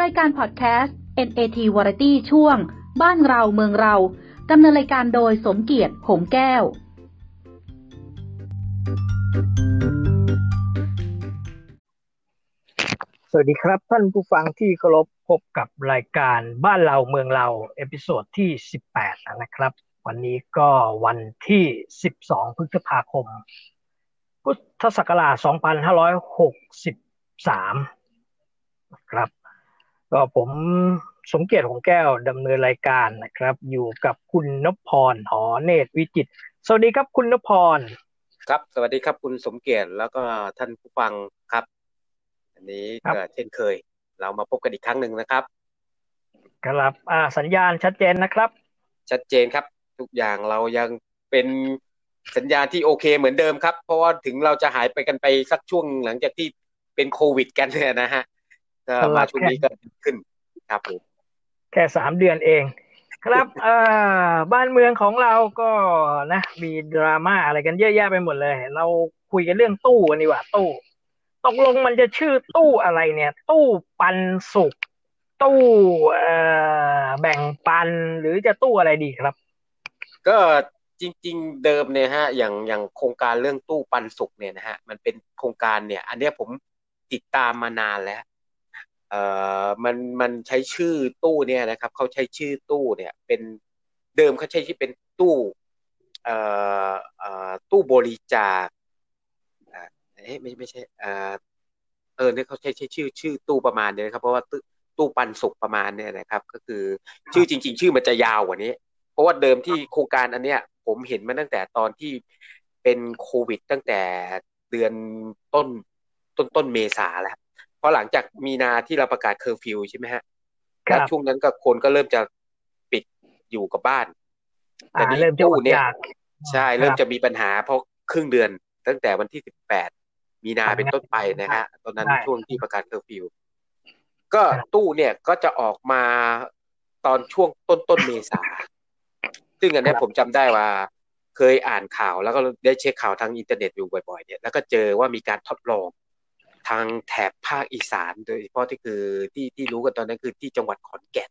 รายการพอดแคสต์ NAT Variety ช่วง บ้านเราเมืองเราดำเนินรายการโดยสมเกียรติหงแก้ว สวัสดีครับท่านผู้ฟังที่เคารพพบกับรายการบ้านเราเมืองเรา episode ที่ 18 นะครับ วันนี้ก็วันที่ 12 พฤษภาคม พุทธศักราช 2563 ครับ ก็ผมสมเกียรติของแก้วดำเนินรายการนะครับ อยู่กับคุณนพพรหอเนตรวิจิตรสวัสดีครับคุณนพพรครับ สวัสดีครับคุณสมเกียรติแล้วก็ท่านผู้ฟังครับ อันนี้ครับก็เช่นเคย เรามาพบกันอีกครั้งหนึ่งนะครับครับอ่าสัญญาณชัดเจนนะครับ ชัดเจนครับ ทุกอย่างเรายังเป็นสัญญาณที่โอเคเหมือนเดิมครับ เพราะว่าถึงเราจะหายไปกันไปสักช่วงหลังจากที่เป็นโควิด กันเนี่ยนะฮะ ก็ครับมาช่วงนี้ก็ดีขึ้นครับผมแค่สามเดือนเอง ครับเอ่อบ้านเมืองของเราก็นะมีดราม่าอะไรกันเยอะแยะไปหมดเลย เราคุยกันเรื่องตู้กันดีกว่าตู้ตกลงมันจะชื่อตู้อะไรเนี่ย ตู้ปันสุขตู้เอ่อแบ่งปันหรือจะตู้อะไรดีครับ ก็จริง ๆ เดิมเนี่ยฮะ อย่างอย่างโครงการเรื่องตู้ปันสุกเนี่ยนะฮะมันเป็นโครงการเนี่ย อันเนี้ยผมติดตามมานานแล้ว เอ่อมันมันใช้ชื่อตู้เนี่ยนะครับเขาใช้ชื่อตู้เนี่ยเป็นเดิมเขาใช้ชื่อเป็นตู้เอ่อเอ่อตู้บริจาคอ่าเอ๊ะไม่ไม่ใช่เอ่อเออเนี่ยเขาใช้ใช้ชื่อชื่อตู้ประมาณเนี้นะครับเพราะว่าตู้ตู้ปันสุกประมาณเนี่ยนะครับ ก็คือชื่อจริง ๆ ชื่อมันจะยาวกว่านี้ เพราะว่าเดิมที่โครงการอันเนี้ย ผมเห็นมาตั้งแต่ตอนที่เป็นโควิดตั้งแต่เดือนต้นต้นต้นเมษาแล้วเพราะหลังจากมีนาที่เราประกาศเคอร์ฟิวใช่ไหมฮะครับแล้วช่วงนั้นก็คนก็เริ่มจะปิดอยู่กับบ้านอ่านี่เริ่มจะอดเนี่ยอยากใช่ครับเริ่มจะมีปัญหาเพราะครึ่งเดือนตั้งแต่วันที่สิบแปดมีนาครับเป็นต้นไปนะฮะตอนนั้นใช่ช่วงที่ประกาศเคอร์ฟิวก็ครับตู้เนี่ยก็จะออกมาตอนช่วงต้นต้นเมษา ซึ่งอันเนี้ยผมจำได้ว่า เคยอ่านข่าวแล้วก็ได้เช็คข่าวทางอินเทอร์เน็ตอยู่บ่อยๆเนี่ยแล้วก็เจอว่ามีการทดลอง ทางแถบภาคอีสาน โดยเฉพาะที่คือที่ที่รู้กันตอนนั้นคือที่จังหวัดขอนแก่น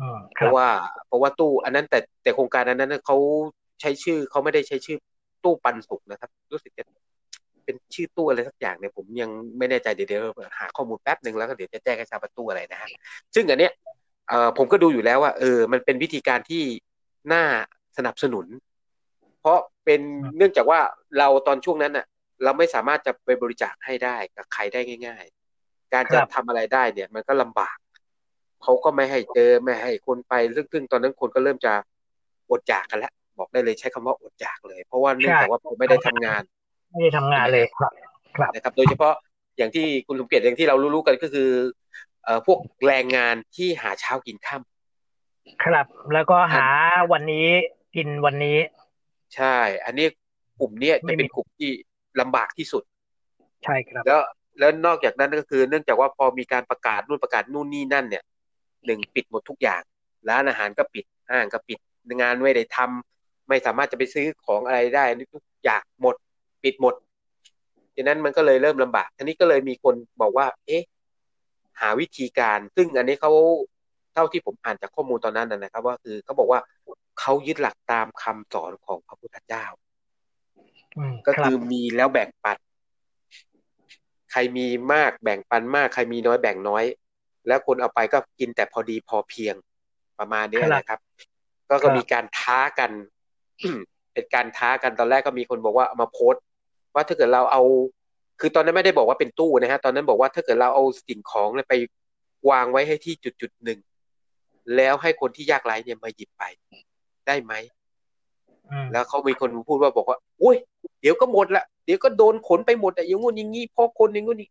อืมเพครับราะว่าเพราะว่าตู้อันนั้นแต่แต่โครงการอันนั้นเขาใช้ชื่อเขาไม่ได้ใช้ชื่อตู้ปันสุกนะครับ รู้สึกจะเป็นชื่อตู้อะไรสักอย่างเนี่ยผมยังไม่แน่ใจเดี๋ยวเดี๋ยวหาข้อมูลแป๊บหนึ่งแล้วก็เดี๋ยวจะแจ้งให้ทราบว่าตู้อะไรนะฮะซึ่งอันเนี้ยเอ่อผมก็ดูอยู่แล้วว่าเออ มันเป็นวิธีการที่น่าสนับสนุน เพราะเป็นเนื่องจากว่าเราตอนช่วงนั้นน่ะ เราไม่สามารถจะไปบริจาคให้ได้กับใครได้ง่าย ๆ การจะครับทำอะไรได้เนี่ย มันก็ลำบากเขาก็ไม่ให้เจอไม่ให้คนไปซึ่งซึ่งตอนนั้นคนก็เริ่มจะอดอยากกันแล้วบอกได้เลยใช้คำว่าอดอยากเลย เพราะว่าเนื่องจากว่าผมไม่ได้ทำงาน ไม่ได้ทำงานเลยครับ ครับนะครับ โดยเฉพาะอย่างที่คุณสมเกียรติอย่างที่เรารู้ๆกันก็คือเอ่อพวกแรงงานที่หาเช้ากินค่ำครับ แล้วก็หาวันนี้กินวันนี้ ใช่ อันนี้กลุ่มเนี้ยไม่จะมีเป็นกลุ่มที่ ลำบากที่สุด ใช่ครับ แล้วแล้วนอกจากนั้นก็คือ เนื่องจากว่าพอมีการประกาศนู่นประกาศนู่นนี่นั่นเนี่ยหนึ่งปิดหมดทุกอย่างร้านอาหารก็ปิดห้างก็ปิดงานไม่ได้ทำไม่สามารถจะไปซื้อของอะไรได้ทุกอย่างหมด ปิดหมดดังนั้นมันก็เลยเริ่มลำบากทีนี้ก็เลยมีคนบอกว่า เอ๊ะ หาวิธีการ ซึ่งอันนี้เขาเท่าที่ผมอ่านจากข้อมูลตอนนั้นนะนะครับ ว่าคือเขาบอกว่าเขายึดหลักตามคำสอนของพระพุทธเจ้าอืม ก็รับคือมีแล้วแบ่งปัน ใครมีมากแบ่งปันมาก ใครมีน้อยแบ่งน้อย แล้วคนเอาไปก็กินแต่พอดีพอเพียงประมาณนี้นะครับ ก็ก็มีการท้ากัน เป็นการท้ากันตอนแรกก็มีคนบอกว่าเอามาโพสต์ ว่าถ้าเกิดเราเอา คือตอนนั้นไม่ได้บอกว่าเป็นตู้นะฮะตอนนั้นบอกว่าถ้าเกิดเราเอาสิ่งของเนี่ยไปวางไว้ให้ที่จุดจุดๆหนึ่งแล้วให้คนที่ยากไร้เนี่ยมาหยิบไป ได้ไหมอืม แล้วเขามีคนพูดว่าบอกว่าอุ้ยเดี๋ยวก็หมดละเดี๋ยวก็โดนขนไปหมดอะอย่างงู้นอย่างงี้พราะคนอย่างงู้นนี่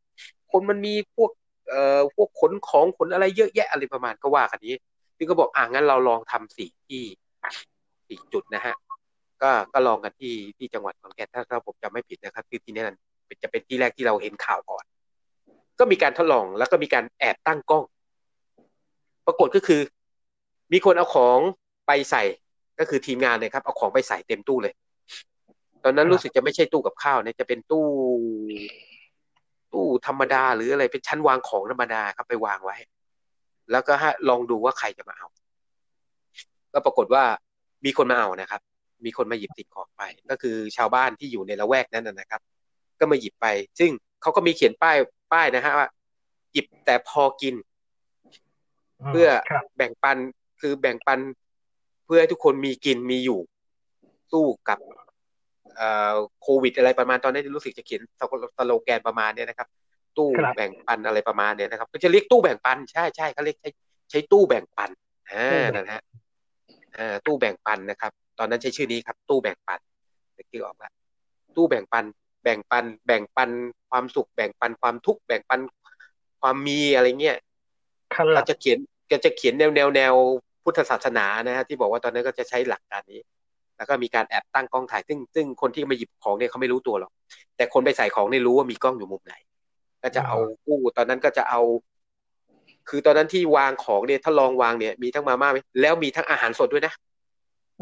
คนมันมีพวกเอ่อพวกขนของขนอะไรเยอะแยะอะไรประมาณก็ว่ากันนี้ซึ่งก็บอกอ่างั้นเราลองทำสี่ที่สี่จุดนะฮะ ก็ก็ลองกันที่ที่จังหวัดขอนแก่นถ้าถ้าผมจำไม่ผิดนะครับ คือที่นั่นจะเป็นที่แรกที่เราเห็นข่าวก่อน ก็มีการทดลองแล้วก็มีการแอบตั้งกล้อง ปรากฏก็คือ มีคนเอาของไปใส่ ก็คือทีมงานเนี่ยครับเอาของไปใส่เต็มตู้เลย ตอนนั้นครับรู้สึกจะไม่ใช่ตู้กับข้าวเนี่ยจะเป็นตู้ ตู้ธรรมดาหรืออะไรเป็นชั้นวางของธรรมดาครับไปวางไว้ แล้วก็ลองดูว่าใครจะมาเอา ก็ปรากฏว่ามีคนมาเอานะครับ มีคนมาหยิบติดของไป ก็คือชาวบ้านที่อยู่ในละแวกนั้นนะครับ ก็มาหยิบไป ซึ่งเขาก็มีเขียนป้ายป้ายนะฮะว่าหยิบแต่พอกิน เพื่อแบ่งปันคือแบ่งปัน เพื่อให้ทุกคนมีกินมีอยู่สู้กับโควิด อะไรประมาณตอนนี้รู้สึกจะเขียนสโลแกนประมาณนี้นะครับ ตู้แบ่งปันอะไรประมาณนี้นะครับก็จะเรียกตู้แบ่งปันใช่ใช่เขาเรียกใช้ใช้ตู้แบ่งปันอ่านะฮะอ่าตู้แบ่งปันนะครับ ตอนนั้นใช้ชื่อนี้ครับ ตู้แบ่งปันที่ออกละตู้แบ่งปัน แบ่งปัน แบ่งปันความสุข แบ่งปันความทุกข์แบ่งปันความมีอะไรเงี้ยเราจะเขียนก็จะเขียนแนวแนวแนว พุทธศาสนานะฮะที่บอกว่าตอนนั้นก็จะใช้หลักการนี้ แล้วก็มีการแอบตั้งกล้องถ่าย ซึ่งซึ่งคนที่มาหยิบของเนี่ยเขาไม่รู้ตัวหรอกแต่คนไปใส่ของเนี่ยรู้ว่ามีกล้องอยู่มุมไหน ก็จะเอากู้ตอนนั้นก็จะเอา คือตอนนั้นที่วางของเนี่ยถ้าลองวางเนี่ย มีทั้งมาม่าแล้วมีทั้งอาหารสดด้วยนะ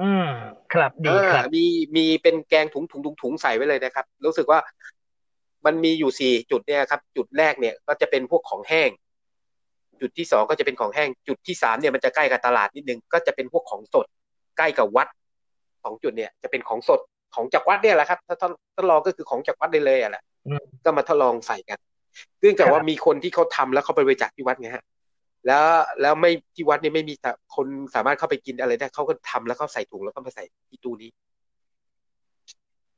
อืมครับดีครับมีมีเป็นแกงถุงถุงถุงถุงใส่ไว้เลยนะครับ รู้สึกว่ามันมีอยู่สี่จุดเนี่ยครับ จุดแรกเนี่ย ก็จะเป็นพวกของแห้ง จุดที่สองก็จะเป็นของแห้ง จุดที่สามเนี่ยมันจะใกล้กับตลาดนิดนึง ก็จะเป็นพวกของสด ใกล้กับวัดสองจุดเนี่ยจะเป็นของสดของจากวัดเนี่ยแหละครับ ถ้าทดลองก็คือของจากวัดได้เลยอะแหละก็มาทดลองใส่กันเนื่องจากว่ามีคนที่เขาทาแล้วเขาไปบริจาคที่วัดไงฮะ แล้วแล้วไม่ที่วัดเนี่ยไม่มีคนสามารถเข้าไปกินอะไรได้เขาก็ทำแล้วเขาใส่ถุงแล้วก็มาใส่ที่ตู้นี้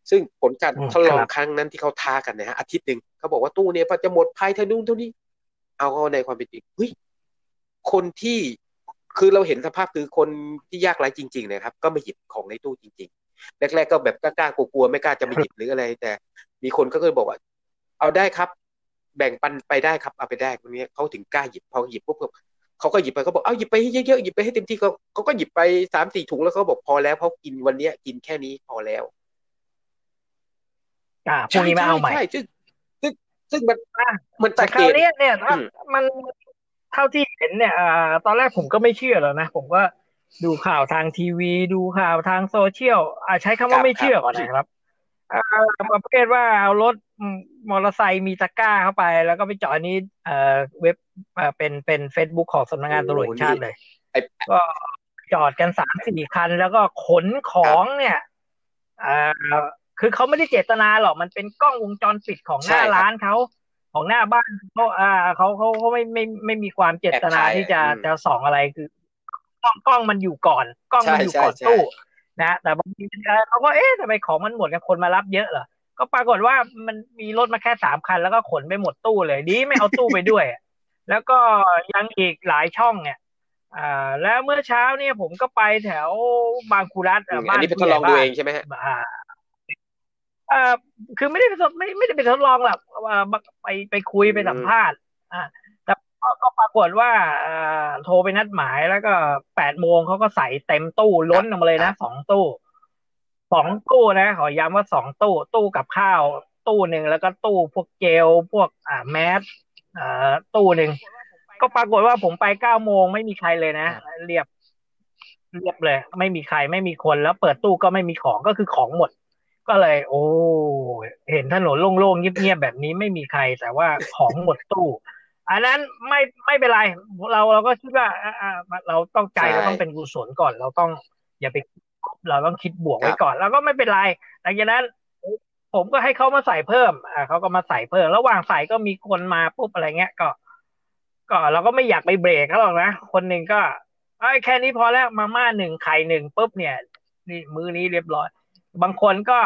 ซึ่งผลการทดลองครั้งนั้นที่เขาท้ากันนะฮะอาทิตย์หนึ่งเขาบอกว่าตู้เนี่ยพอจะหมดภายเท่านู้นเท่านี้ เอาเข้าในความเป็นจริงเฮ้ยคนที่คือเราเห็นสภาพคือคนที่ยากไร้จริง ๆ นะครับ ก็มาหยิบของในตู้จริง ๆ แรก ๆ ก็แบบกล้าๆกลัวๆไม่กล้าจะมาหยิบหรืออะไร แต่มีคนก็เคยบอกว่า เอาได้ครับ แบ่งปันไปได้ครับเอาไปได้คนนี้เขาถึงกล้าหยิบพอหยิบปุ๊บเขาก็หยิบไปเขาบอกเอาหยิบไปให้เยอะๆหยิบไปให้เต็มที่เขาเขาก็หยิบไปสามสี่ถุงแล้วเขาบอกพอแล้วเขากินวันเนี้ย กินแค่นี้พอแล้วอ่าพรุ่งนี้มาเอาใหม่ใช่ ซึ่งซึ่งซึ่งมันมันแต่คราวนี้เนี่ยถ้ามันเท่าที่เห็นเนี่ยอตอนแรกผมก็ไม่เชื่อแล้วนะ ผมก็ดูข่าวทางทีวี ดูข่าวทางโซเชียลใช้คำว่าไม่เชื่อก่อนนะครับประเภทว่าเอารถมอเตอร์ไซค์มีตะกร้าเข้าไป แล้วก็ไปจอดนี้เว็บเป็นเป็นเฟซบุ๊กของสำนักงานตำรวจชาติเลยก็จอดกันสามสี่คัน แล้วก็ขนของเนี่ย คือเขาไม่ได้เจตนาหรอกมันเป็นกล้องวงจรปิดของหน้าร้านเขาของหน้าบ้านเขาอ่าเขาเขาเขาไม่ไม่ไม่มีความเจตนาที่จะจะส่องอะไรคือกล้องกล้องมันอยู่ก่อน กล้องมันอยู่ก่อนตู้นะแต่บางทีเขาก็เอ๊ะทำไมของมันหมดกันคนมารับเยอะเหรอก็ปรากฏว่ามันมีรถมาแค่สามคัน แล้วก็ขนไปหมดตู้เลย ดีไม่เอาตู้ไปด้วย แล้วก็ยังอีกหลายช่องเนี่ยอ่าแล้วเมื่อเช้าเนี่ยผมก็ไปแถวบางคูรัตบ้านนี้เป็นทดลองดูเองใช่ไหมฮะ เอ่อคือไม่ได้ไปทดไม่ไม่ได้ไปทดลองหรอกว่าไปไปคุยไปสัมภาษณ์ อ่าแต่ก็ปรากฏว่าอ่าโทรไปนัดหมายแล้วก็แปดโมงเขาก็ใส่เต็มตู้ล้นออกมาเลยนะสองตู้สองตู้นะขอย้ำว่าสองตู้ ตู้กับข้าว ตู้หนึ่งแล้วก็ตู้พวกเจลพวกอ่าแมสอ่าตู้หนึ่งก็ปรากฏว่าผมไปเก้าโมงไม่มีใครเลยนะเรียบเรียบเลย ไม่มีใครไม่มีคนแล้วเปิดตู้ก็ไม่มีของก็คือของหมด ก็เลย โอ้เห็นถนนโล่งๆเงียบๆแบบนี้ไม่มีใคร แต่ว่าของหมดตู้ อันนั้นไม่ไม่เป็นไร เราเราก็คิดว่าเราต้องใจเราต้องเป็นกุศลก่อน เราต้องอย่าไปเราต้องคิดบวกไว้ก่อน แล้วก็ไม่เป็นไรหลังจากนั้น ผมก็ให้เขามาใส่เพิ่ม อ่าเขาก็มาใส่เพิ่ม ระหว่างใส่ก็มีคนมาปุ๊บอะไรเงี้ยก็ ก็เราก็ไม่อยากไปเบรกเขาหรอกนะคนหนึ่งก็ไอ้แค่นี้พอแล้วมาม่าหนึ่งไข่หนึ่งปุ๊บเนี่ย นี่มือนี้เรียบร้อย บางคนก็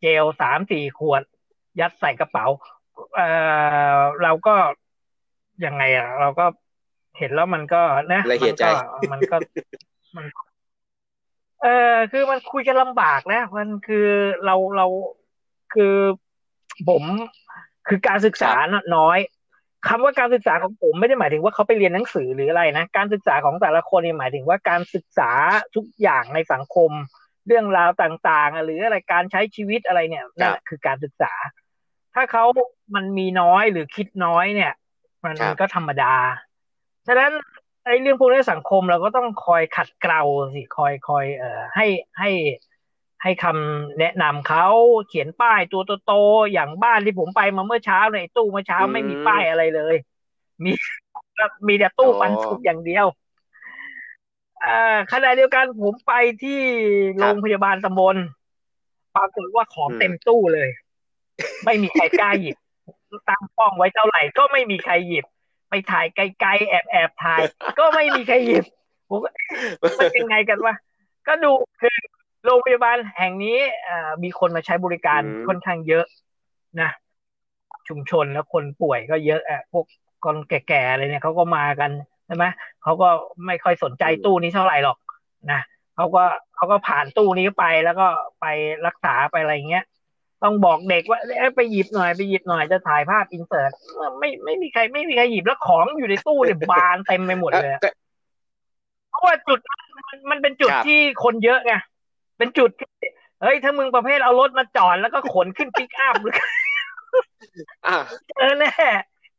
เจลสามสี่ขวด ยัดใส่กระเป๋าเออเราก็ยังไงอะ เราก็เห็นแล้วมันก็นะละเอียดใจมันก็มัน เออคือมันคุยกันลำบากนะ มันคือเราเราคือผมคือการศึกษาน้อยคำว่าการศึกษาของผมไม่ได้หมายถึงว่าเขาไปเรียนหนังสือหรืออะไรนะ การศึกษาของแต่ละคนนี่หมายถึงว่าการศึกษาทุกอย่างในสังคม เรื่องราวต่างๆ หรืออะไรการใช้ชีวิตอะไรเนี่ยนั่นคือการศึกษา ถ้าเขามันมีน้อยหรือคิดน้อยเนี่ย มันก็ธรรมดา ฉะนั้นไอ้เรื่องพวกนี้สังคมเราก็ต้องคอยขัดเกลาสิคอยคอยเอ่อให้ให้ให้คำแนะนำเขาเขียนป้ายตัวโตๆอย่างบ้านที่ผมไปมาเมื่อเช้าในตู้เมื่อเช้าไม่มีป้ายอะไรเลย มีมีแต่ตู้ปันสุกอย่างเดียว อ่าขณะเดียวกันผมไปที่โรงพยาบาลตำบลปรากฏว่าของเต็มตู้เลย ไม่มีใครกล้าหยิบตั้งป้องไว้เท่าไหร่ก็ไม่มีใครหยิบ ไปถ่ายไกลๆแอบแอบถ่าย ก็ไม่มีใครหยิบผมก็มันยังไงกันวะก็ดูคือโรงพยาบาลแห่งนี้มีคนมาใช้บริการค่อนข้างเยอะนะชุมชนแล้วคนป่วยก็เยอะอะพวกคนแก่ๆอะไรเนี่ยเขาก็มากันใช่ไหมเขาก็ไม่ค่อยสนใจตู้นี้เท่าไหร่หรอกนะเขาก็เขาก็ผ่านตู้นี้ไปแล้วก็ไปรักษาไปอะไรเงี้ย ต้องบอกเด็กว่าไปหยิบหน่อยไปหยิบหน่อยจะถ่ายภาพอินเสิร์ตไม่ไม่มีใครไม่มีใครหยิบแล้วของอยู่ในตู้เนี่ยบานเต็มไปหมดเลยเพราะว่าจุดมันเป็นจุดที่คนเยอะไงเป็นจุดที่เฮ้ยถ้ามึงประเภทเอารถมาจอดแล้วก็ขนขึ้นปิกอัพหรือเจอแน่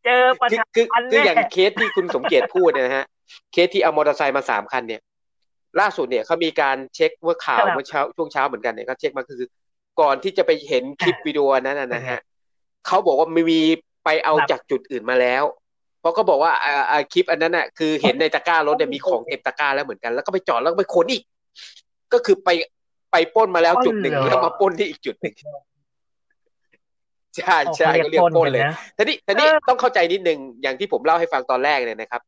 เจอประชาชนคืออย่างเคสที่คุณสมเกียรติพูดเนี่ยนะฮะ เคสที่เอามอเตอร์ไซค์มาสามคันเนี่ย ล่าสุดเนี่ยเขามีการเช็คเมื่อข่าวเมื่อเช้าช่วงเช้าเหมือนกันเนี่ยเขาเช็คมาคือ ก่อนที่จะไปเห็นคลิปวิดีโอนั้นนะฮะเขาบอกว่าไม่มีไปเอาจากจุดอื่นมาแล้ว เพราะก็บอกว่าอ่าคลิปอันนั้นน่ะคือเห็นในตะกร้ารถเนี่ยมีของเต็มตะกร้าแล้วเหมือนกันแล้วก็ไปจอดแล้วไปขนอีก ก็คือไปไปป้นมาแล้วจุดหนึ่งแล้วมาป้นที่อีกจุดหนึ่ง ใช่ใช่ก็เรียกป้นเลยทีนี้ทีนี้ต้องเข้าใจนิดนึงอย่างที่ผมเล่าให้ฟังตอนแรกเนี่ยนะครับ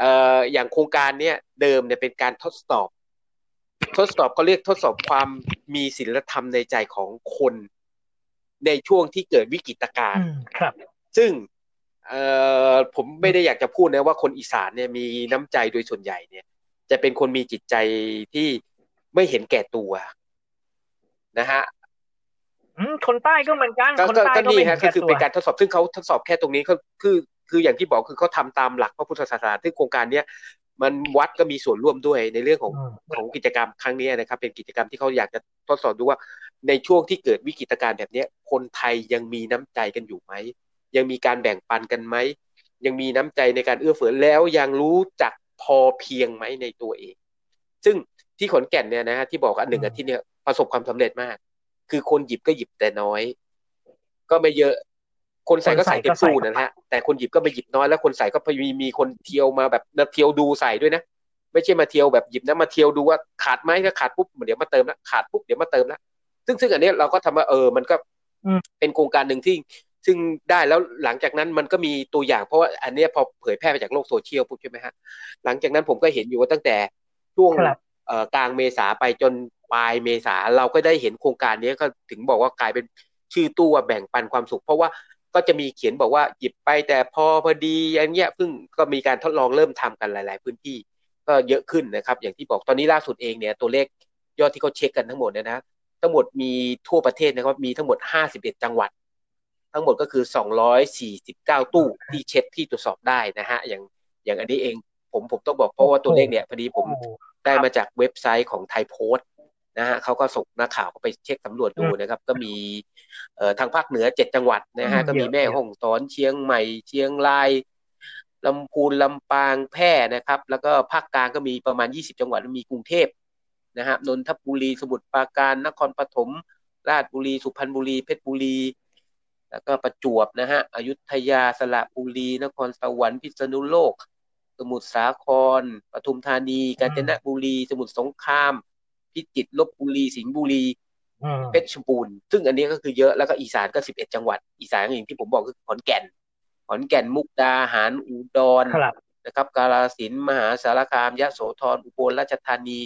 เอ่ออย่างโครงการเนี้ยเดิมเนี่ยเป็นการทดสอบ ทดสอบก็เรียกทดสอบความมีศีลธรรมในใจของคน ในช่วงที่เกิดวิกฤตการณ์ครับ ซึ่งเอ่อผมไม่ได้อยากจะพูดนะว่าคนอีสานเนี่ยมีน้ำใจโดยส่วนใหญ่เนี่ย จะเป็นคนมีจิตใจที่ไม่เห็นแก่ตัวนะฮะ คนใต้ก็เหมือนกันคนใต้ก็นี่ฮะก็คือเป็นการทดสอบซึ่งเขาทดสอบแค่ตรงนี้เขาคือคืออย่างที่บอกคือเขาทาตามหลักพระพุทธศาสนาซึ่งโครงการเนี้ยมันวัดก็มีส่วนร่วมด้วยในเรื่องของของกิจกรรมครั้งนี้นะครับ เป็นกิจกรรมที่เขาอยากจะทดสอบดูว่าในช่วงที่เกิดวิกฤตการณ์แบบนี้คนไทยยังมีน้ำใจกันอยู่ไหมยังมีการแบ่งปันกันไหมยังมีน้ำใจในการเอื้อเฟื้อแล้วยังรู้จักพอเพียงไหมในตัวเอง ซึ่งที่ขอนแก่นเนี่ยนะฮะที่บอกอันหนึ่งอาทิตย์เนี่ยประสบความสำเร็จมาก คือคนหยิบก็หยิบแต่น้อย ก็ไม่เยอะ คนใส่ก็ใส่เต็มตู้นะฮะ แต่คนหยิบก็ไม่หยิบน้อยแล้วคนใส่ก็มีมีคนเที่ยวมาแบบเที่ยวดูใส่ด้วยนะไม่ใช่มาเที่ยวแบบหยิบนะมาเที่ยวดูว่าขาดไหมถ้าขาดปุ๊บเดี๋ยวมาเติมละขาดปุ๊บเดี๋ยวมาเติมละซึ่งซึ่งอันนี้เราก็ทำว่าเออ มันก็เป็นโครงการหนึ่งที่ซึ่งได้แล้วหลังจากนั้นมันก็มีตัวอย่างเพราะว่าอันนี้พอเผยแพร่ไปจากโลกโซเชียลปุ๊บใช่ไหมฮะหลังจากนั้นผมก็เห็นอยู่ว่าตั้งแต่ช่วงกลางเมษาไปจน ปลายเมษาเราก็ได้เห็นโครงการนี้ก็ถึงบอกว่ากลายเป็นชื่อตู้ว่าแบ่งปันความสุข เพราะว่าก็จะมีเขียนบอกว่าหยิบไปแต่พอพอดีอันเนี้ยเพิ่งก็มีการทดลองเริ่มทำกันหลาย ๆ พื้นที่ ก็เยอะขึ้นนะครับ อย่างที่บอกตอนนี้ล่าสุดเองเนี่ยตัวเลขยอดที่เขาเช็คกันทั้งหมดเนี่ยนะทั้งหมดมีทั่วประเทศนะครับมีทั้งหมด 51 จังหวัด ทั้งหมดก็คือ 249 ตู้ที่เช็คที่ตรวจสอบได้นะฮะอย่างอย่างอันนี้เองผมผมต้องบอกเพราะว่าตัวเลขเนี่ยพอดีผมได้มาจากเว็บไซต์ของไทยโพสต์ นะฮะเขาก็ส่งนักข่าวไปเช็คสำรวจดูนะครับ ก็มีเอ่อทางภาคเหนือเจ็ดจังหวัดนะฮะก็มีแม่ฮ่องสอนเชียงใหม่เชียงรายลำพูนลำปางแพร่นะครับ แล้วก็ภาคกลางก็มีประมาณยี่สิบจังหวัดมีกรุงเทพนะฮะนนทบุรีสมุทรปราการนครปฐมราชบุรี สุพรรณบุรี เพชรบุรี แล้วก็ประจวบนะฮะอยุธยาสระบุรี นครสวรรค์พิษณุโลก สมุทรสาครปทุมธานี กาญจนบุรี สมุทรสงคราม พิจิตรลบบุรีสิงห์บุรีเพชรบูรณ์ซึ่งอันนี้ก็คือเยอะแล้วก็อีสานก็สิบเอ็ดจังหวัด อีสานอย่างที่ผมบอกคือขอนแก่น ขอนแก่นมุกดาหารอุดรนะครับกาลสินมหาสารคามยะโสธรอุบลราชธานี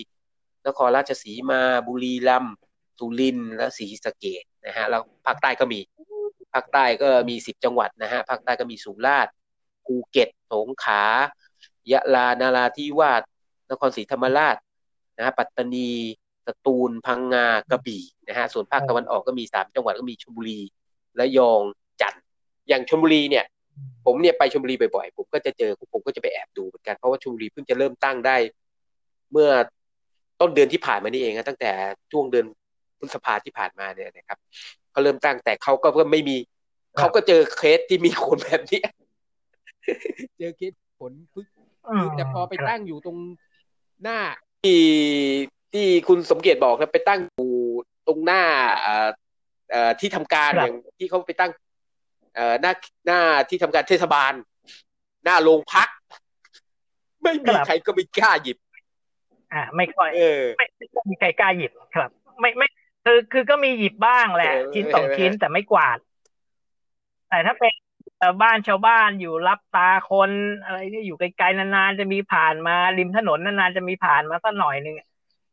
นครราชสีมาบุรีรัมย์สุรินทร์และศรีสะเกดนะฮะแล้วภาคใต้ก็มีภาคใต้ก็มีสิบจังหวัดนะฮะภาคใต้ก็มีสุราษฎร์ภูเก็ตสงขลายะลานาราธิวาสนครศรีธรรมราช นะฮะปัตตานี สตูล พังงากระบี่นะฮะส่วนภาคตะวันออกก็มีสามจังหวัดก็มีชลบุรีและยองจันทร์อย่างชลบุรีเนี่ย ผมเนี่ยไปชลบุรีบ่อยๆ ผมก็จะเจอผมก็จะไปแอบดูเหมือนกันเพราะว่าชลบุรีเพิ่งจะเริ่มตั้งได้ เมื่อต้นเดือนที่ผ่านมานี่เองนะตั้งแต่ช่วงเดือนพฤษภาที่ผ่านมาเนี่ยนะครับเขาเริ่มตั้งแต่เขาก็เพิ่มไม่มีเขาก็เจอเคสที่มีคนแบบนี้เจอเคสผลพึ่งแต่พอไปตั้งอยู่ตรงหน้า ที่ที่คุณสมเกียรติบอกนะไปตั้งอยู่ตรงหน้าเอ่อที่ทำการอย่างที่เขาไปตั้งเอ่อหน้าหน้าที่ทำการเทศบาล หน้าโรงพัก ไม่มีใครก็ไม่กล้าหยิบ อ่า ไม่ค่อยเออไม่ไม่มีใครกล้าหยิบครับ ไม่ไม่คือคือก็มีหยิบบ้างแหละเออชิ้นสองเออชิ้นแต่ไม่กวาด แต่ถ้าเป็นเอ่อ บ้านชาวบ้านอยู่รับตาคนอะไรที่อยู่ไกลๆนานๆจะมีผ่านมาริมถนนนานๆจะมีผ่านมาสักหน่อยหนึง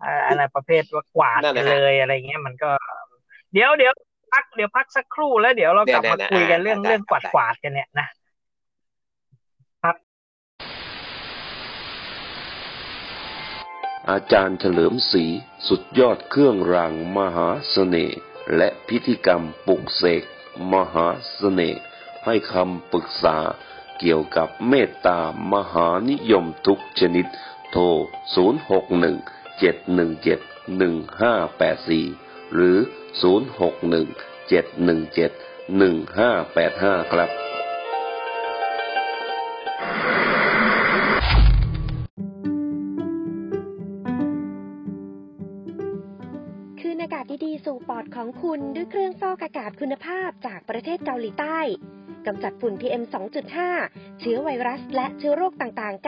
อ่าอะไรประเภทว่ากวาดนั่นไปนะฮะเลยอะไรเงี้ยมันก็ เดี๋ยวเดี๋ยวพักเดี๋ยวพักสักครู่แล้วเดี๋ยวเรากลับเนี่ยมาเนี่ยคุยกันอ่าเรื่องได้เรื่องได้กวาดกวาดๆกันเนี่ยนะอาจารย์เฉลิมศรีสุดยอดเครื่องรางมหาเสน่ห์และพิธีกรรมปลุกเสกมหาเสน่ห์ ให้คำปรึกษาเกี่ยวกับเมตตามหานิยมทุกชนิด โทร 061 717 1584 หรือ 061 717 1585 ครับคือากาศดีๆสู่ปอดของคุณด้วยเครื่องฟอกอากาศคุณภาพจากประเทศเกาหลีใต้ กำจัดฝุ่น PM 2.5 เชื้อไวรัส และเชื้อโรคต่างๆ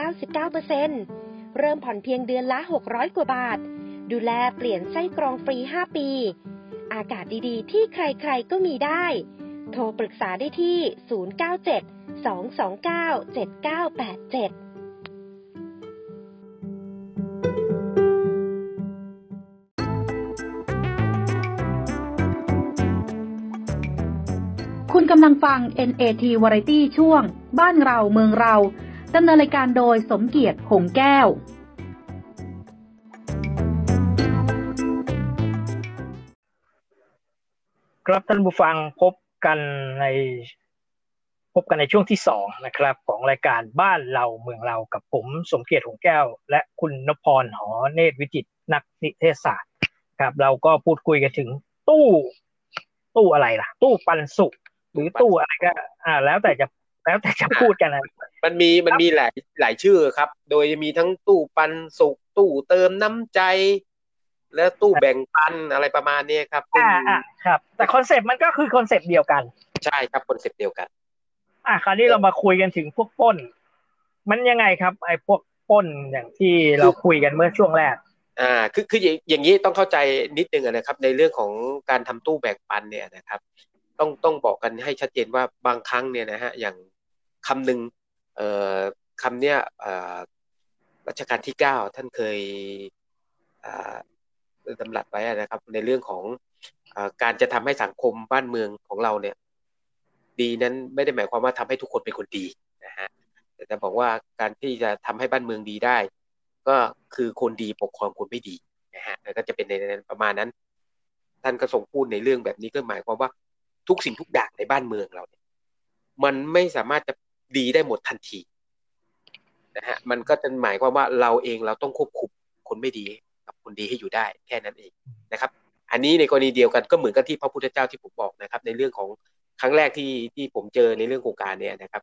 99%เริ่มผ่อนเพียงเดือนละ 600 กว่าบาท ดูแลเปลี่ยนไส้กรองฟรี 5 ปี อากาศดีๆ ที่ใครๆ ก็มีได้ โทรปรึกษาได้ที่ 097 229 7987 คุณกำลังฟัง NAT Variety ช่วง บ้านเราเมืองเราดำเนินรายการโดยสมเกียรติหงแก้ว ครับท่านผู้ฟังพบกันในพบกันในช่วงที่สองนะครับ ของรายการบ้านเราเมืองเรากับผมสมเกียรติหงแก้ว และคุณนพพรหอเนตรวิจิตรนักนิเทศศาสตร์ครับ เราก็พูดคุยกันถึงตู้ ตู้อะไรล่ะ ตู้ปันสุข หรือตู้อะไรก็ อ่า แล้วแต่จะแล้วแต่จะพูดกันนะมันมีมันมีหลายหลายชื่อครับ โดยมีทั้งตู้ปันสุขตู้เติมน้ำใจ และตู้แบ่งปันอะไรประมาณนี้ครับซึ่งอ่าอ่าครับ แต่คอนเซปต์มันก็คือคอนเซปต์เดียวกัน ใช่ครับคอนเซ็ปต์เดียวกัน อะคราวนี้เรามาคุยกันถึงพวกปล้น มันยังไงครับ ไอ้พวกปล้นอย่างที่เราคุยกันเมื่อช่วงแรกอ่าคือคืออย่างอย่างนี้ต้องเข้าใจนิดนึงอะนะครับ ในเรื่องของการทำตู้แบ่งปันเนี่ยนะครับ ต้องต้องบอกกันให้ชัดเจนว่าบางครั้งเนี่ยนะฮะอย่างคำหนึ่งเอ่อคำเนี้ยเอ่อรัชกาลที่เก้าท่านเคยอ่าดำรัสไว้นะครับ ในเรื่องของอการจะทำให้สังคมบ้านเมืองของเราเนี่ย ดีนั้นไม่ได้หมายความว่าทำให้ทุกคนเป็นคนดีนะฮะแต่จะบอกว่าการที่จะทำให้บ้านเมืองดีได้ ก็คือคนดีปกครองคนไม่ดีนะฮะแล้วก็จะเป็นในในประมาณนั้น ท่านก็ทรงพูดในเรื่องแบบนี้ก็หมายความว่า ทุกสิ่งทุกอย่างในบ้านเมืองเราเนี่ยมันไม่สามารถจะดีได้หมดทันทีนะฮะมันก็จะหมายความว่าเราเองเราต้องควบคุมคนไม่ดีกับคนดีให้อยู่ได้แค่นั้นเองนะครับ อันนี้ในกรณีเดียวกันก็เหมือนกับที่พระพุทธเจ้าที่ผมบอกนะครับ ในเรื่องของครั้งแรกที่ที่ผมเจอในเรื่องโครงการเนี่ยนะครับ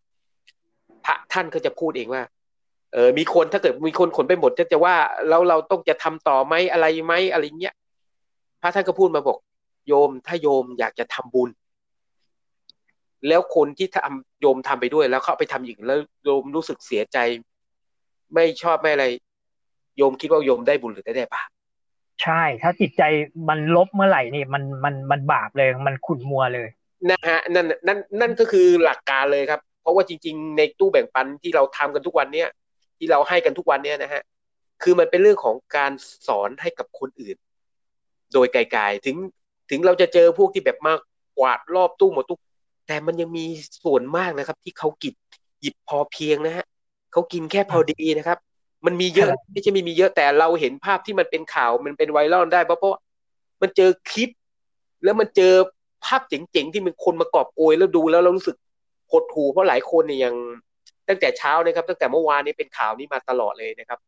พระท่านก็จะพูดเองว่าเออมีคนถ้าเกิดมีคนขนไปหมดจะจะว่าแล้วเราต้องจะทำต่อไหมอะไรไหมอะไรเงี้ยพระท่านก็พูดมาบอก โยมถ้าโยมอยากจะทำบุญ แล้วคนที่ทำโยมทำไปด้วย แล้วเขาเอาไปทำอีกแล้วโยมรู้สึกเสียใจ ไม่ชอบไม่อะไร โยมคิดว่าโยมได้บุญหรือได้ได้บาปใช่ ถ้าจิตใจมันลบเมื่อไหร่นี่มันมันมันบาปเลยมันขุ่นมัวเลยนะฮะนั่นนั่นนั่นก็คือหลักการเลยครับ เพราะว่าจริง ๆ ในตู้แบ่งปันที่เราทำกันทุกวันเนี้ยที่เราให้กันทุกวันเนี้ยนะฮะคือมันเป็นเรื่องของการสอนให้กับคนอื่น โดยไกลๆถึงถึงเราจะเจอพวกที่แบบมากกวาดรอบตู้หมดตู้ แต่มันยังมีส่วนมากนะครับ ที่เขากินหยิบพอเพียงนะฮะเขากินแค่พอดีนะครับ มันมีเยอะครับไม่ใช่ไม่มีเยอะแต่เราเห็นภาพที่มันเป็นข่าวมันเป็นไวรัลได้เพราะเพราะมันเจอคลิป แล้วมันเจอภาพเจ๋งๆที่มันคนมากอบโกยแล้วดูแล้วเรารู้สึกหดหู่เพราะหลายคนเนี่ยยังตั้งแต่เช้านะครับ ตั้งแต่เมื่อวานนี้เป็นข่าวนี้มาตลอดเลยนะครับ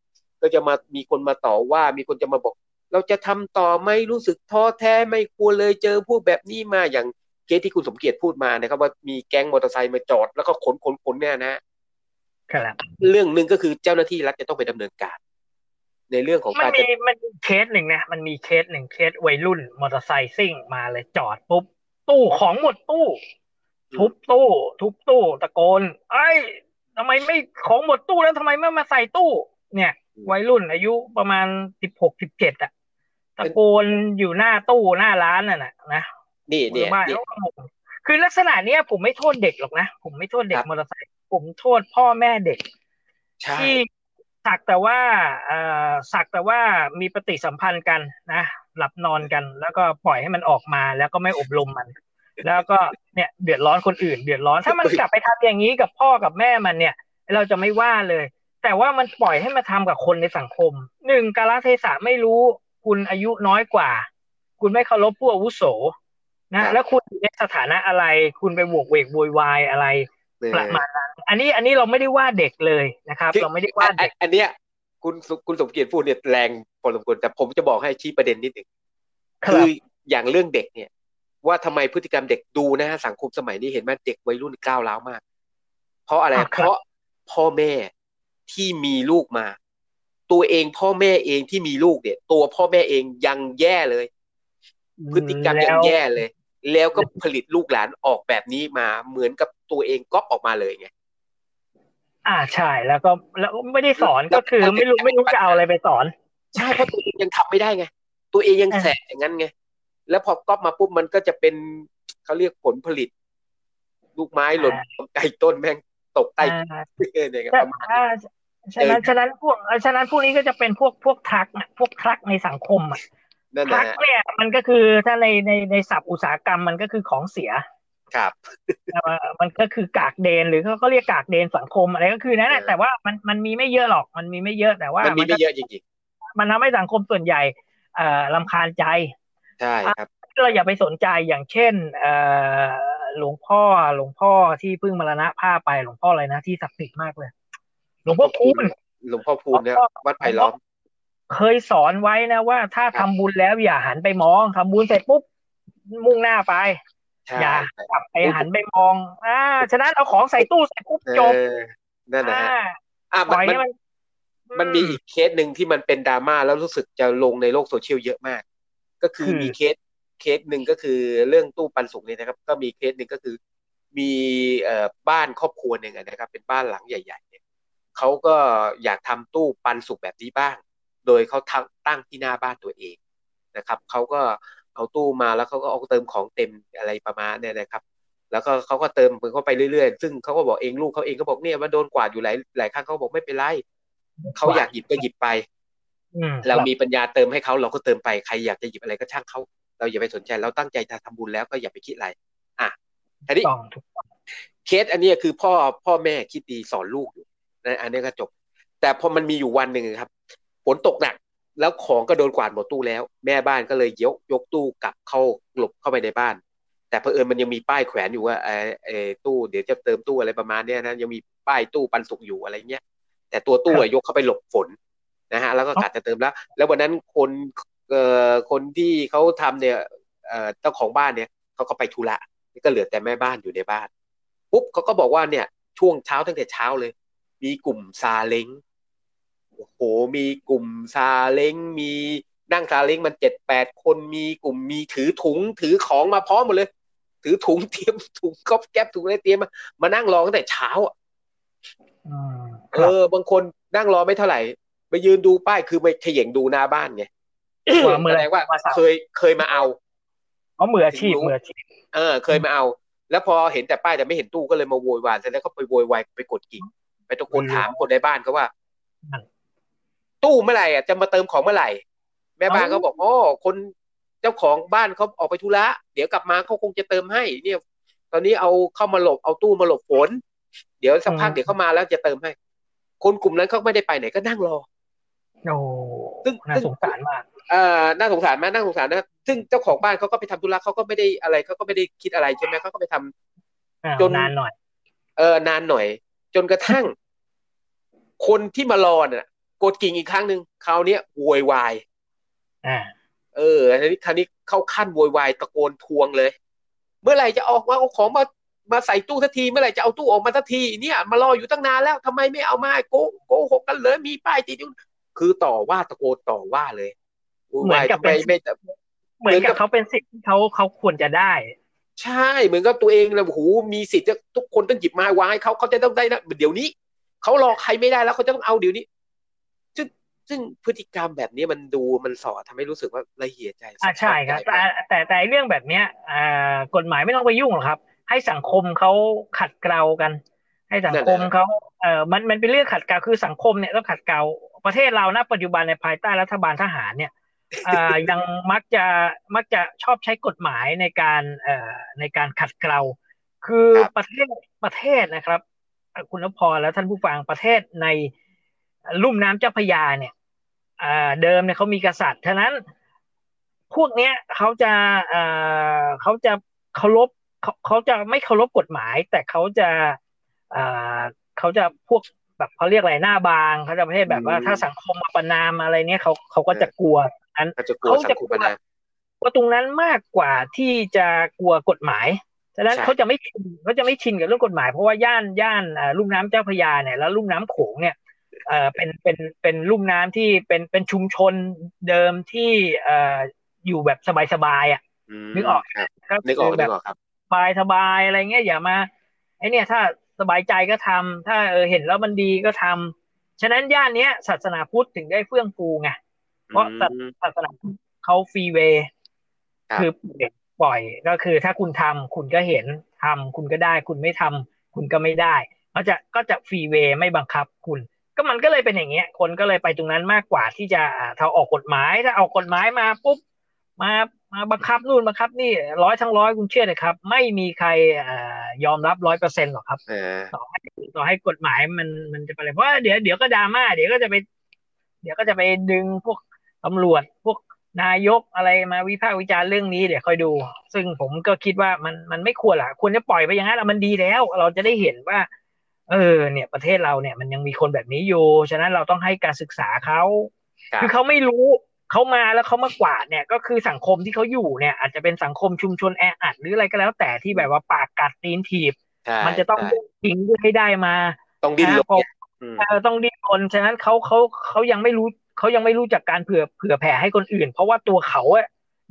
ก็จะมามีคนมาต่อว่ามีคนจะมาบอก เราจะทำต่อไหม่รู้สึกท้อแท้ไม่กลัวเลยเจอพวกแบบนี้มาอย่าง เคสที่คุณสมเกียรติพูดมานะครับว่ามีแก๊งมอเตอร์ไซค์มาจอดแล้วก็ขนขนขนเนี่ยนะครับเรื่องหนึ่งก็คือเจ้าหน้าที่รัฐจะต้องไปดำเนินการ ในเรื่องของมันการมีจะมันมีเคสหนึ่งนะมันมีเคสหนึ่งเคสวัยรุ่นมอเตอร์ไซค์ซิ่งมาเลยจอดปุ๊บตู้ของหมดตู้ ทุบตู้ ทุบตู้ตะโกนไอ้ทำไมไม่ของหมดตู้แล้วทำไมไม่มาใส่ตู้ เนี่ยวัยรุ่นอายุประมาณสิบหกสิบเจ็ดอะตะโกนอยู่หน้าตู้หน้าร้านน่ะนะ นะนี่เนี่ยบ้านนี่เขาก็งงคือลักษณะเนี้ยผมไม่โทษเด็กหรอกนะ ผมไม่โทษเด็คกรับมอเตอร์ไซค์ผมโทษพ่อแม่เด็กใช่ที่สักแต่ว่าเอ่อสักแต่ว่ามีปฏิสัมพันธ์กันนะหลับนอนกัน แล้วก็ปล่อยให้มันออกมาแล้วก็ไม่อบรมมัน แล้วก็เนี่ยเดือดร้อนคนอื่น เดือดร้อนถ้ามันกลับไปทำอย่างนี้กับพ่อกับแม่มันเนี่ย เราจะไม่ว่าเลย แต่ว่ามันปล่อยให้มาทำกับคนในสังคมหนึ่งกาลเทศะไม่รู้คุณอายุน้อยกว่า คุณไม่เคารพผู้อาวุโสครั นะบแล้วคุณอยู่ในสถานะอะไร คุณไปบวกเวกโวยวายอะไรเออประมาณนั้นอันนี้อันนี้เราไม่ได้ว่าเด็กเลยนะครับคือเราไม่ได้ว่าอันเด็กอันเนี้ยคุณสุคุณสมเกียรติพูดเนี่ยแรงพอสมควรแต่ผมจะบอกให้ชี้ประเด็นนิดหนึ่งคคืรับออย่างเรื่องเด็กเนี่ย ว่าทำไมพฤติกรรมเด็กดูนะฮะสังคมสมัยนี้เห็นไหมเด็กวัยรุ่นก้าวร้าวมาก เพราะอะไรอ่าครับเพราะพ่อแม่ที่มีลูกมา ตัวเองพ่อแม่เองที่มีลูกเนี่ย ตัวพ่อแม่เองยังแย่เลย พฤติกรรมยังแย่เลย แล้วก็ผลิตลูกหลานออกแบบนี้มาเหมือนกับตัวเองก๊อปออกมาเลยไงอ่าใช่แล้วก็แล้วไม่ได้สอนก็คือไม่รู้ไม่รู้จะเอาอะไรไปสอน ใช่เพราะตัวเองยังทำไม่ได้ไง ตัวเองยังอ่าแสบอย่างนั้นไงแล้วพอก๊อปมาปุ๊บมันก็จะเป็นเขาเรียกผลผลิต ลูกไม้หล่นไก่ต้นแม่งตกใต้อ่าเนี่ยครับแต่ประมาณนี้อ่าฉะนั้นเออฉะนั้นพวกเอ่อฉะนั้นพวกนี้ก็จะเป็นพวกพวกทรักนะพวกทรักในสังคมอะ นั่นทรันะกฮะเนี่ยมันก็คือถ้าในในในศัพท์อุตสาหกรรมมันก็คือของเสียครับเอ่อมันก็คือกากเดนหรือเขาก็เรียกกากเดนสังคมอะไรก็คือนั่นแหละเออแต่ว่ามันมันมีไม่เยอะหรอกมันมีไม่เยอะแต่ว่ามันมีก็ไม่เยอะจริงมันทำให้สังคมส่วนใหญ่เอ่อลำคาญใจๆใช่ครับเราอย่าไปสนใจอย่างเช่นเอ่อหลวงพ่อหลวงพ่อที่เพิ่งมรณภาพไปหลวงพ่ออะไรนะที่ศักดิ์สิทธิ์มากเลย หลวงพ่อคูณหลวงพ่อพูนเนี่ยหลวงพ่อวัดไผ่ล้อม เคยสอนไว้นะว่า ถ้าทำบุญแล้วอย่าหันไปมองทำบุญเสร็จปุ๊บมุ่งหน้าไปใช่อย่ากลับไปหันไปมอง อ่า ฉะนั้นเอาของใส่ตู้เสร็จปุ๊บเอจบอนั่นนะฮะอ่าอะปมันล่อยมันให้มัน มันมีอีกเคสหนึ่งที่มันเป็นดราม่าแล้วรู้สึกจะลงในโลกโซเชียลเยอะมาก ก็คือคือมีเคสเคสหนึ่งก็คือเรื่องตู้ปันสุกเนี่ยนะครับ ก็มีเคสหนึ่งก็คือ มีเอ่อบ้านครอบครัวหนึ่งอะนะครับ เป็นบ้านหลังใหญ่ ๆ เนี่ยเขาก็อยากทำตู้ปันสุกแบบนี้บ้าง โดยเขาตั้งตั้งที่หน้าบ้านตัวเองนะครับเขาก็เอาตู้มาแล้วเขาก็เอาเติมของเต็มอะไรประมาณเนี่ยนะครับ แล้วก็เขาก็เติมเข้าไปเรื่อยๆ ซึ่งเขาก็บอกเองลูกเขาเองก็บอกเนี่ยว่าโดนกวาดอยู่หลายหลายครั้งเขาบอกไม่เป็นไรเขาอยากหยิบก็หยิบไปอืมเรามีปัญญาเติมให้เขาเราก็เติมไปใครอยากจะหยิบอะไรก็ช่างเขาเราอย่าไปสนใจเราตั้งใจจะทำบุญแล้วก็อย่าไปคิดอะไร อะทีนี้ต้องถูกต้องเคสอันเนี้ยคือพ่อพ่อแม่คิดดีสอนลูกอยู่นะอันนี้ก็จบ แต่พอมันมีอยู่วันหนึ่งครับฝ นตกหนัก แล้วของก็โดนกวาดหมดตู้แล้ว แม่บ้านก็เลยยกยกตู้กลับเข้าหลบเข้าไปในบ้าน แต่เผอิญมันยังมีป้ายแขวนอยู่ว่าเออเออตู้เดี๋ยวจะเติมตู้อะไรประมาณเนี้ยนะยังมีป้ายตู้ปันสุกอยู่อะไรเงี้ยแต่ตัวตู้อะยกเข้าไปหลบฝนนะฮะแล้วก็กะจะเติมแล้ว แล้ววันนั้นคนเอ่อคนที่เขาทำเนี่ยเอ่อเจ้าของบ้านเนี่ยเขาก็ไปธุระก็เหลือแต่แม่บ้านอยู่ในบ้านปุ๊บเขาก็บอกว่าเนี่ยช่วงเช้าตั้งแต่เช้าเลย มีกลุ่มซาเล้ง โอ้โหมีกลุ่มซาเล้งมีนั่งซาเล้งมันเจ็ดแปดคนมีกลุ่มมีถือถุงถือของมาพร้อมหมดเลย ถือถุงเตรียมถุงก๊อบแก๊บถุงอะไรเตรียมมามานั่งรอตั้งแต่เช้าอะอืมคเอรับอบางคนนั่งรอไม่เท่าไหร่ไปยืนดูป้ายคือไปเขย่งดูหน้าบ้านไงว่ามือแสอะไรดงว่ามาสับเคยเคยมาเอาเพราะมืออาชีพถึงรู้มืออาชีพเออ เคยมาเอา แล้วพอเห็นแต่ป้ายแต่ไม่เห็นตู้ก็เลยมาโวยวายเสร็จแล้วก็ไปโวยวายไปกดกิ่งไปตะโกนถามคนในบ้านเขาว่า ตู้เมื่อไหร่อะจะมาเติมของเมื่อไหร่ แม่บ้านเขาบอกอ๋อคนเจ้าของบ้านเขาออกไปธุระเดี๋ยวกลับมาเขาคงจะเติมให้ เนี่ย ตอนนี้เอาเข้ามาหลบเอาตู้มาหลบฝนเดี๋ยวสักพักเดี๋ยวเข้ามาแล้วจะเติมให้ คนกลุ่มนั้นเขาไม่ได้ไปไหนก็นั่งรอโอ้ซึ่งน่าสงสารมากเอ่อน่าสงสารไหมน่าสงสารนะซึ่งเจ้าของบ้านเขาก็ไปทำธุระเขาก็ไม่ได้อะไรเขาก็ไม่ได้คิดอะไรใช่ไหมเขาก็ไปทำอ่าจนนานหน่อย เออนานหน่อย จนกระทั่ง คนที่มารอน่ะ กดกิ่งอีกครั้งหนึ่งคราวเนี้ยโวยวายอ่าเอออันนี้คราวนี้เข้าขั้นโวยวายตะโกนทวงเลย เมื่อไหร่จะออกมาเอาของมามาใส่ตู้สักทีเมื่อไหร่จะเอาตู้ออกมาสักทีเนี่ยมารออยู่ตั้งนานแล้วทำไมไม่เอามาโกโกหกกันเลยมีป้ายติดอยู่คือต่อว่าตะโกนต่อว่าเลยโวยวายเหมือนกับทำไมเป็นไม่เหมือนกับเขาเป็นสิทธิ์ที่เขาเขาควรจะได้ ใช่เหมือนกับตัวเองเลยโอ้โหมีสิทธิ์จะทุกคนต้องหยิบมาวางให้เขาเขาจะต้องได้นะเดี๋ยวนี้เขารอใครไม่ได้แล้วเขาจะต้องเอาเดี๋ยวนี้ ซึ่งซึ่งพฤติกรรมแบบนี้มันดูมันสอดทำให้รู้สึกว่าละเอียดใจอ่าใช่ครับแต่แต่แต่เรื่องแบบเนี้ยอ่ากฎหมายไม่ต้องไปยุ่งหรอกครับ ให้สังคมเขาขัดเกลากัน ให้สังคมเขาเอ่อมันมันเป็นเรื่องขัดเกลาคือสังคมเนี่ยต้องขัดเกลาประเทศเราณปัจจุบันในภายใต้รัฐบาลทหารเนี่ยอ่ายังมักจะมักจะชอบใช้กฎหมายในการเอ่อในการขัดเกลา คือประเทศประเทศนะครับ คุณนพรและท่านผู้ฟังประเทศในลุ่มน้ำเจ้าพระยาเนี่ย เดิมเนี่ยเขามีกษัตริย์ฉะนั้นพวกเนี้ยเขาจะเขาจะเคารพเขาเขาจะไม่เคารพกฎหมาย แต่เขาจะเขาจะพวกแบบเขาเรียกอะไรหน้าบางเขาจะประเภทแบบว่าถ้าสังคมมาประนามอะไรเนี้ยเขาเขาก็จะกลัวนั้นเขาจะกลัวว่าตรงนั้นมากกว่าที่จะกลัวกฎหมายฉะนั้นเขาจะไม่ชินเขาจะไม่ชินกับเรื่องกฎหมายเพราะว่าย่านย่านลุ่มน้ำเจ้าพระยาเนี่ยแล้วลุ่มน้ำโขงเนี่ย เอ่อเป็นเป็นเป็นลุ่มน้ำที่เป็นเป็นชุมชนเดิมที่เอ่ออยู่แบบสบายๆอะนึกออกครับนึกออกนึกออกครับสบายสบายอะไรเงี้ยอย่ามาไอเนี่ยถ้าสบายใจก็ทำถ้าเออเห็นแล้วมันดีก็ทำฉะนั้นย่านเนี้ย ศาสนาพุทธถึงได้เฟื่องฟูไงเพราะศาสนาพุทธเขาฟรีเวย์คือปล่อยก็คือถ้าคุณทำคุณก็เห็นทำคุณก็ได้ คุณไม่ทำคุณก็ไม่ได้ก็จะก็จะฟรีเวย์ไม่บังคับคุณ ก็มันก็เลยเป็นอย่างเงี้ย คนก็เลยไปตรงนั้นมากกว่าที่จะถ้าออกกฎหมายถ้าเอากฎหมายมาปุ๊บมามาบังคับนู่นบังคับนี่ร้อยทั้งร้อยคุณเชื่อเลยครับ ไม่มีใครยอมรับร้อยเปอร์เซ็นต์หรอกครับต่อให้ต่อให้กฎหมายมันมันจะไปเลยเพราะเดี๋ยวเดี๋ยวก็ดราม่าเดี๋ยวก็จะไป เดี๋ยวก็จะไปดึงพวกตำรวจพวกนายกอะไรมาวิพากษ์วิจารณ์เรื่องนี้เดี๋ยวคอยดู ซึ่งผมก็คิดว่ามันมันไม่ควรละควรจะปล่อยไปอย่างนั้นมันดีแล้ว เราจะได้เห็นว่า เออเนี่ยประเทศเราเนี่ยมันยังมีคนแบบนี้อยู่ ฉะนั้นเราต้องให้การศึกษาเขาคือเขาไม่รู้เขามาแล้วเขามากวาดเนี่ย ก็คือสังคมที่เขาอยู่เนี่ย อาจจะเป็นสังคมชุมชนแออัดหรืออะไรก็แล้ว แต่ที่แบบว่าปากกัดตีนถีบ มันจะต้องทิ้งเพื่อให้ได้มา ต้องดิ้นรนต้องดิ้นรนฉะนั้นเขาเขาเขายังไม่รู้เขายังไม่รู้จักการเผื่อเผื่อแผ่ให้คนอื่น เพราะว่าตัวเขาอะ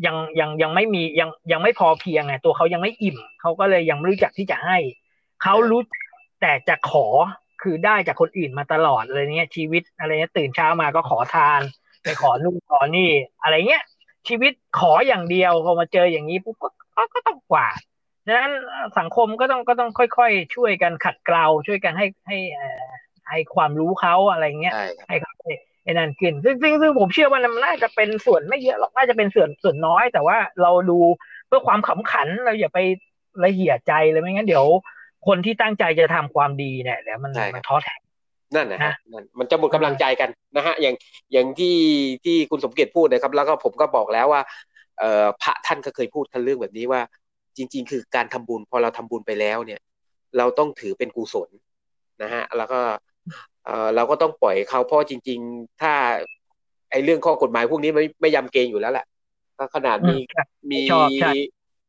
ยังยังยังไม่มียังยังไม่พอเพียงไงตัวเขายังไม่อิ่มเขาก็เลยยังไม่รู้จักที่จะให้เขารู้ แต่จะขอคือได้จากคนอื่นมาตลอดอะไรเนี้ย ชีวิตอะไรเนี้ยตื่นเช้ามาก็ขอทานไปขอนู่นขอนี่ อะไรเงี้ย ชีวิตขออย่างเดียวพอมาเจออย่างนี้ปุ๊บก็ก็ต้องกวาดฉะนั้นสังคมก็ต้องก็ต้องค่อยๆ ช่วยกันขัดเกลาช่วยกันให้ให้ให้ความรู้เขาอะไรเงี้ยให้เขาไอ้นั่นขึ้นซึ่งซึ่งซึ่งผมเชื่อว่ามันน่าจะเป็นส่วนไม่เยอะหรอกน่าจะเป็นส่วนส่วนน้อย แต่ว่าเราดูเพื่อความขำขันเราอย่าไปละเหี่ยใจเลยไม่งั้นเดี๋ยว คนที่ตั้งใจจะทำความดีเนี่ยเดี๋ยวมันมันท้อแท้นั่นนะฮะนั่นมันจะหมดกำลังใจกันนะฮะอย่างอย่างที่ที่คุณสมเกียรติพูดนะครับ แล้วก็ผมก็บอกแล้วว่าเอ่อพระท่านก็เคยพูดท่านเรื่องแบบนี้ว่า จริง ๆ คือการทำบุญพอเราทำบุญไปแล้วเนี่ย เราต้องถือเป็นกุศลนะฮะแล้วก็เออเราก็ต้องปล่อยเขาเพราะจริง ๆ ถ้าไอ้เรื่องข้อกฎหมายพวกนี้ไม่ไม่ยำเกรงอยู่แล้วแหละก็ขนาดมีมี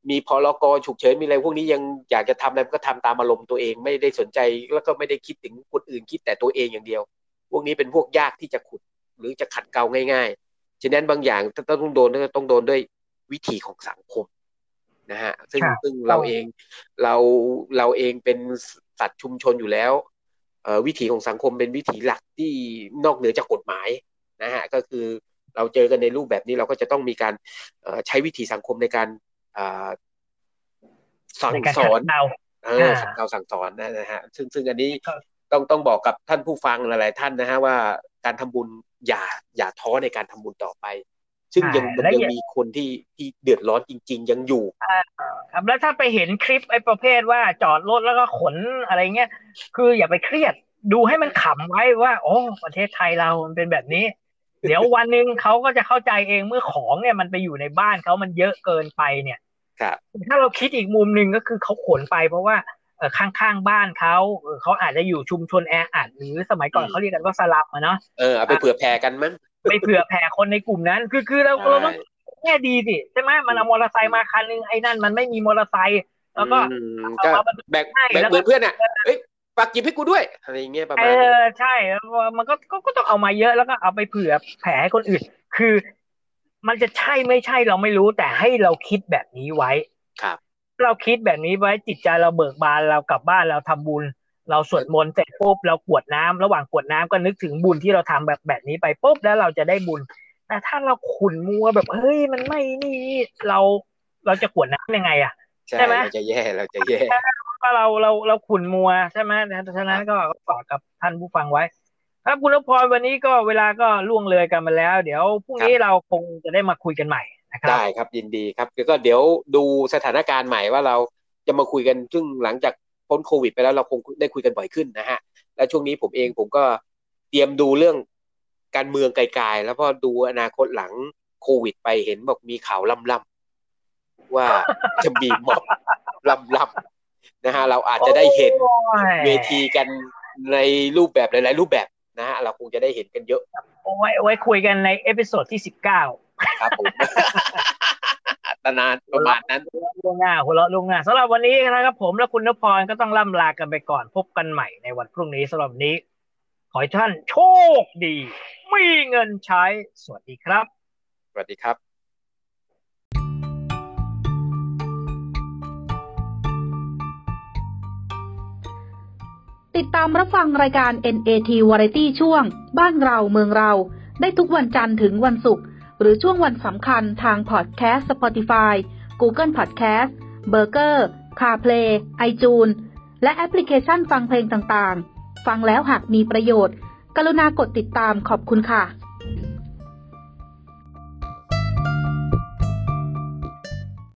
มีพรกฉุกเฉินมีอะไรพวกนี้ยังอยากจะทำอะไรก็ทำตามอารมณ์ตัวเองไม่ได้สนใจแล้วก็ไม่ได้คิดถึงคนอื่นคิดแต่ตัวเองอย่างเดียว พวกนี้เป็นพวกยากที่จะขุดหรือจะขัดเกลาง่ายๆฉะนั้นบางอย่างต้องโดนต้องโดนด้วยวิธีของสังคมนะฮะซึ่งซึ่งเราเองเราเราเองเป็นสัตว์ชุมชนอยู่แล้ววิถีของสังคมเป็นวิถีหลักที่นอกเหนือจากกฎหมายนะฮะก็คือเราเจอกันในรูปแบบนี้เราก็จะต้องมีการใช้วิถีสังคมในการ สั่งสอนเออสั่งเราสั่งสอนนะฮะซึ่งซึ่งอันนี้ต้องต้องบอกกับท่านผู้ฟังหลาย ๆ ท่านนะฮะว่าการทำบุญอย่าอย่าท้อในการทำบุญต่อไป ซึ่งยังมันยังมีคนที่ที่เดือดร้อนจริง ๆ ยังอยู่ครับแล้วถ้าไปเห็นคลิปไอ้ประเภทว่าจอดรถแล้วก็ขนอะไรเงี้ยคืออย่าไปเครียดดูให้มันขำไว้ว่า โอ้ประเทศไทยเรามันเป็นแบบนี้ เดี๋ยววันหนึ่งเขาก็จะเข้าใจเองเมื่อของเนี่ยมันไปอยู่ในบ้านเขามันเยอะเกินไปเนี่ยครับถ้าเราคิดอีกมุมหนึ่งก็คือเขาขนไปเพราะว่าเออข้างๆบ้านเขาเออเขาอาจจะอยู่ชุมชนแออัดหรือสมัยก่อนเขาเรียกกันว่าสลับอะเนาะเออเอาไปเผื่อแผ่กันมั้งไปเผื่อแผ่คนในกลุ่มนั้น คือคือเราเราต้องแง่ดีสิใช่ไหมมันเอามอเตอร์ไซค์มาคันนึงไอ้นั่นมันไม่มีมอเตอร์ไซค์แล้วก็แบกแบกเหมือนเพื่อนอะเฮ้ย ฝากหยิบให้กูด้วยอะไรเงี้ยประมาณเออใช่มันก็ก็ต้องเอามาเยอะแล้วก็เอาไปเผื่อแผลให้คนอื่น คือมันจะใช่ไม่ใช่เราไม่รู้แต่ให้เราคิดแบบนี้ไว้ครับ เราคิดแบบนี้ไว้จิตใจเราเบิกบานเรากลับบ้านเราทำบุญ เราสวดมนต์เสร็จปุ๊บเรากรวดน้ำระหว่างกรวดน้ำก็นึกถึงบุญที่เราทำแบบแบบนี้ไปปุ๊บแล้วเราจะได้บุญ แต่ถ้าเราขุนมัวแบบเฮ้ยมันไม่นี่เราเราจะกรวดน้ำยังไงอะใช่ใช่ไหมเราจะแย่เราจะแย่ ก็เราเราเราขุนมัวใช่ไหมฉะนั้นก็ฝากกับท่านผู้ฟังไว้ ครับคุณนพพรวันนี้ก็เวลาก็ล่วงเลยกันมาแล้ว เดี๋ยวพรุ่งนี้เราคงจะได้มาคุยกันใหม่นะครับได้ครับยินดีครับแล้วก็เดี๋ยวดูสถานการณ์ใหม่ว่าเราจะมาคุยกันซึ่งหลังจากพ้นโควิด ไปแล้วเราคงได้คุยกันบ่อยขึ้นนะฮะและช่วงนี้ผมเองผมก็เตรียมดูเรื่องการเมืองไกลๆแล้วพอดูอนาคตหลังโควิด ไปเห็นบอกมีข่าวล่ำๆว่าจะมีม็อบล่ำๆ นะฮะเราอาจจะได้เห็นโอ้ยเวทีกันในรูปแบบหลาย ๆ รูปแบบนะฮะเราคงจะได้เห็นกันเยอะเอาไว้เอาไว้คุยกันใน episode ที่สิบเก้าครับผมตนานประมาณนั้นล่วงหน้าหัวเราะล่วงหน้าสำหรับวันนี้นะครับผมและคุณนพพรก็ต้องล่ำลากันไปก่อนพบกันใหม่ในวันพรุ่งนี้สำหรับวันนี้ ขอให้ท่านโชคดี มีเงินใช้ สวัสดีครับ สวัสดีครับ ติดตามรับฟังรายการ NAT Variety ช่วง บ้านเราเมืองเรา ได้ทุกวันจันทร์ถึงวันศุกร์หรือช่วงวันสำคัญทางพอดแคสต์ Spotify Google Podcast b u r g e r CarPlay iTunes และแอปพลิเคชันฟังเพลงต่างๆ ฟังแล้วหากมีประโยชน์ กรุณากดติดตามขอบคุณค่ะ